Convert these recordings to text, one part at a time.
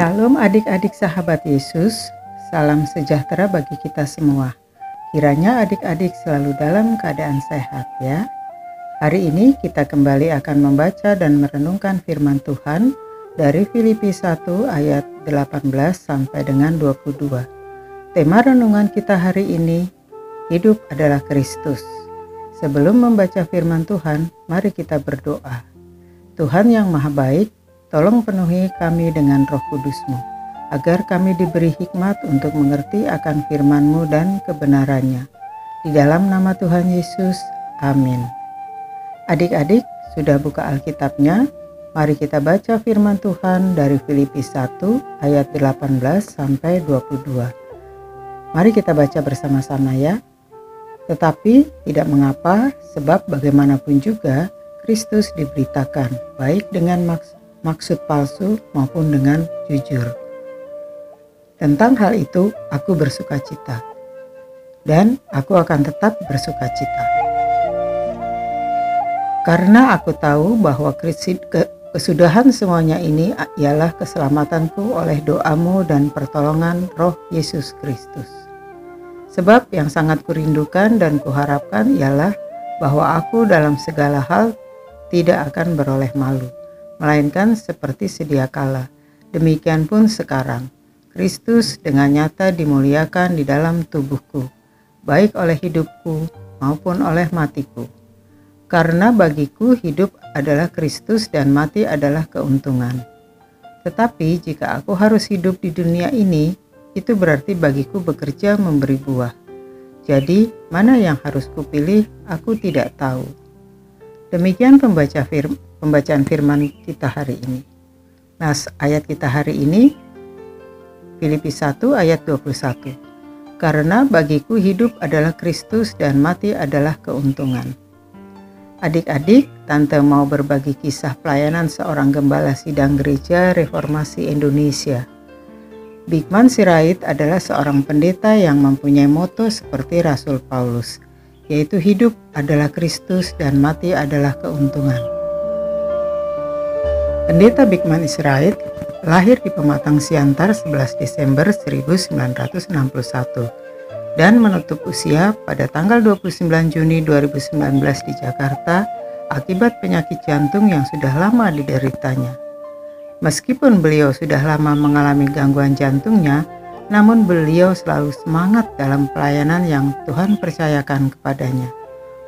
Shalom adik-adik sahabat Yesus, salam sejahtera bagi kita semua. Kiranya adik-adik selalu dalam keadaan sehat ya. Hari ini kita kembali akan membaca dan merenungkan firman Tuhan dari Filipi 1 ayat 18 sampai dengan 22. Tema renungan kita hari ini, hidup adalah Kristus. Sebelum membaca firman Tuhan, mari kita berdoa. Tuhan yang maha baik, tolong penuhi kami dengan roh kudusmu, agar kami diberi hikmat untuk mengerti akan firman-Mu dan kebenarannya. Di dalam nama Tuhan Yesus, amin. Adik-adik, sudah buka Alkitabnya? Mari kita baca firman Tuhan dari Filipi 1 ayat 18 sampai 22. Mari kita baca bersama-sama ya. Tetapi tidak mengapa, sebab bagaimanapun juga Kristus diberitakan, baik dengan maks maksud palsu maupun dengan jujur. Tentang hal itu, aku bersuka cita, dan aku akan tetap bersuka cita. Karena aku tahu bahwa kesudahan semuanya ini ialah keselamatanku oleh doamu dan pertolongan roh Yesus Kristus Sebab yang sangat kurindukan dan kuharapkan ialah bahwa aku dalam segala hal tidak akan beroleh malu, melainkan seperti sedia kala. Demikian pun sekarang, Kristus dengan nyata dimuliakan di dalam tubuhku, baik oleh hidupku maupun oleh matiku. Karena bagiku hidup adalah Kristus dan mati adalah keuntungan. Tetapi jika aku harus hidup di dunia ini, itu berarti bagiku bekerja memberi buah. Jadi, mana yang harus kupilih, aku tidak tahu. Demikian pembaca pembacaan firman kita hari ini. Nah, ayat kita hari ini, Filipi 1 ayat 21. Karena bagiku hidup adalah Kristus dan mati adalah keuntungan. Adik-adik, Tante mau berbagi kisah pelayanan seorang gembala sidang gereja reformasi Indonesia Bigman Sirait adalah seorang pendeta yang mempunyai moto seperti Rasul Paulus, yaitu hidup adalah Kristus dan mati adalah keuntungan. Pendeta Bigman Sirait lahir di Pematang Siantar 11 Desember 1961 dan menutup usia pada tanggal 29 Juni 2019 di Jakarta akibat penyakit jantung yang sudah lama dideritanya. Meskipun beliau sudah lama mengalami gangguan jantungnya, namun beliau selalu semangat dalam pelayanan yang Tuhan percayakan kepadanya,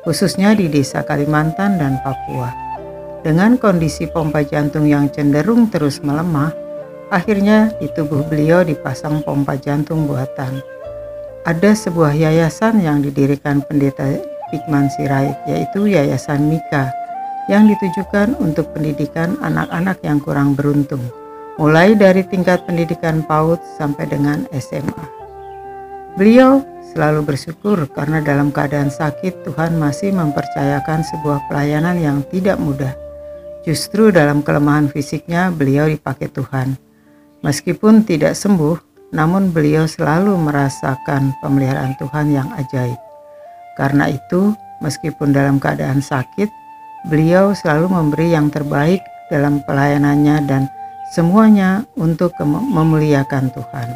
khususnya di desa Kalimantan dan Papua. Dengan kondisi pompa jantung yang cenderung terus melemah, akhirnya di tubuh beliau dipasang pompa jantung buatan. Ada sebuah yayasan yang didirikan pendeta Bigman Sirait, yaitu Yayasan Mika, yang ditujukan untuk pendidikan anak-anak yang kurang beruntung, mulai dari tingkat pendidikan PAUD sampai dengan SMA. Beliau selalu bersyukur karena dalam keadaan sakit Tuhan masih mempercayakan sebuah pelayanan yang tidak mudah. Justru dalam kelemahan fisiknya beliau dipakai Tuhan. Meskipun tidak sembuh, namun beliau selalu merasakan pemeliharaan Tuhan yang ajaib. Karena itu, meskipun dalam keadaan sakit, Beliau selalu memberi yang terbaik dalam pelayanannya dan semuanya untuk memuliakan Tuhan.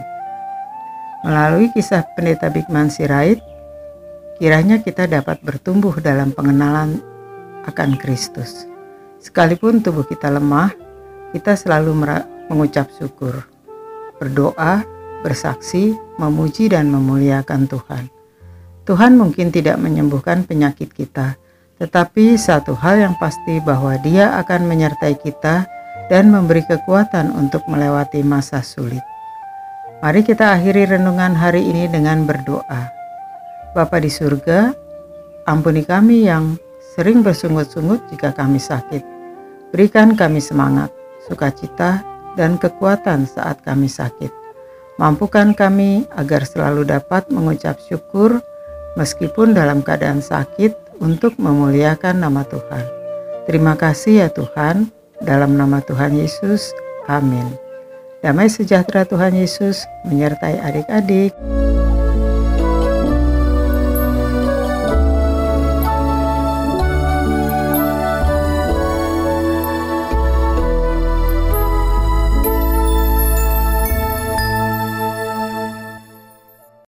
Melalui kisah pendeta Bigman Sirait, kiranya kita dapat bertumbuh dalam pengenalan akan Kristus. Sekalipun tubuh kita lemah, kita selalu mengucap syukur, berdoa, bersaksi, memuji dan memuliakan Tuhan. Tuhan mungkin tidak menyembuhkan penyakit kita, tetapi satu hal yang pasti bahwa Dia akan menyertai kita dan memberi kekuatan untuk melewati masa sulit. Mari kita akhiri renungan hari ini dengan berdoa. Bapa di surga, ampuni kami yang sering bersungut-sungut jika kami sakit. Berikan kami semangat, sukacita, dan kekuatan saat kami sakit. Mampukan kami agar selalu dapat mengucap syukur meskipun dalam keadaan sakit untuk memuliakan nama Tuhan. Terima kasih ya Tuhan, dalam nama Tuhan Yesus. Amin. Damai sejahtera Tuhan Yesus menyertai adik-adik.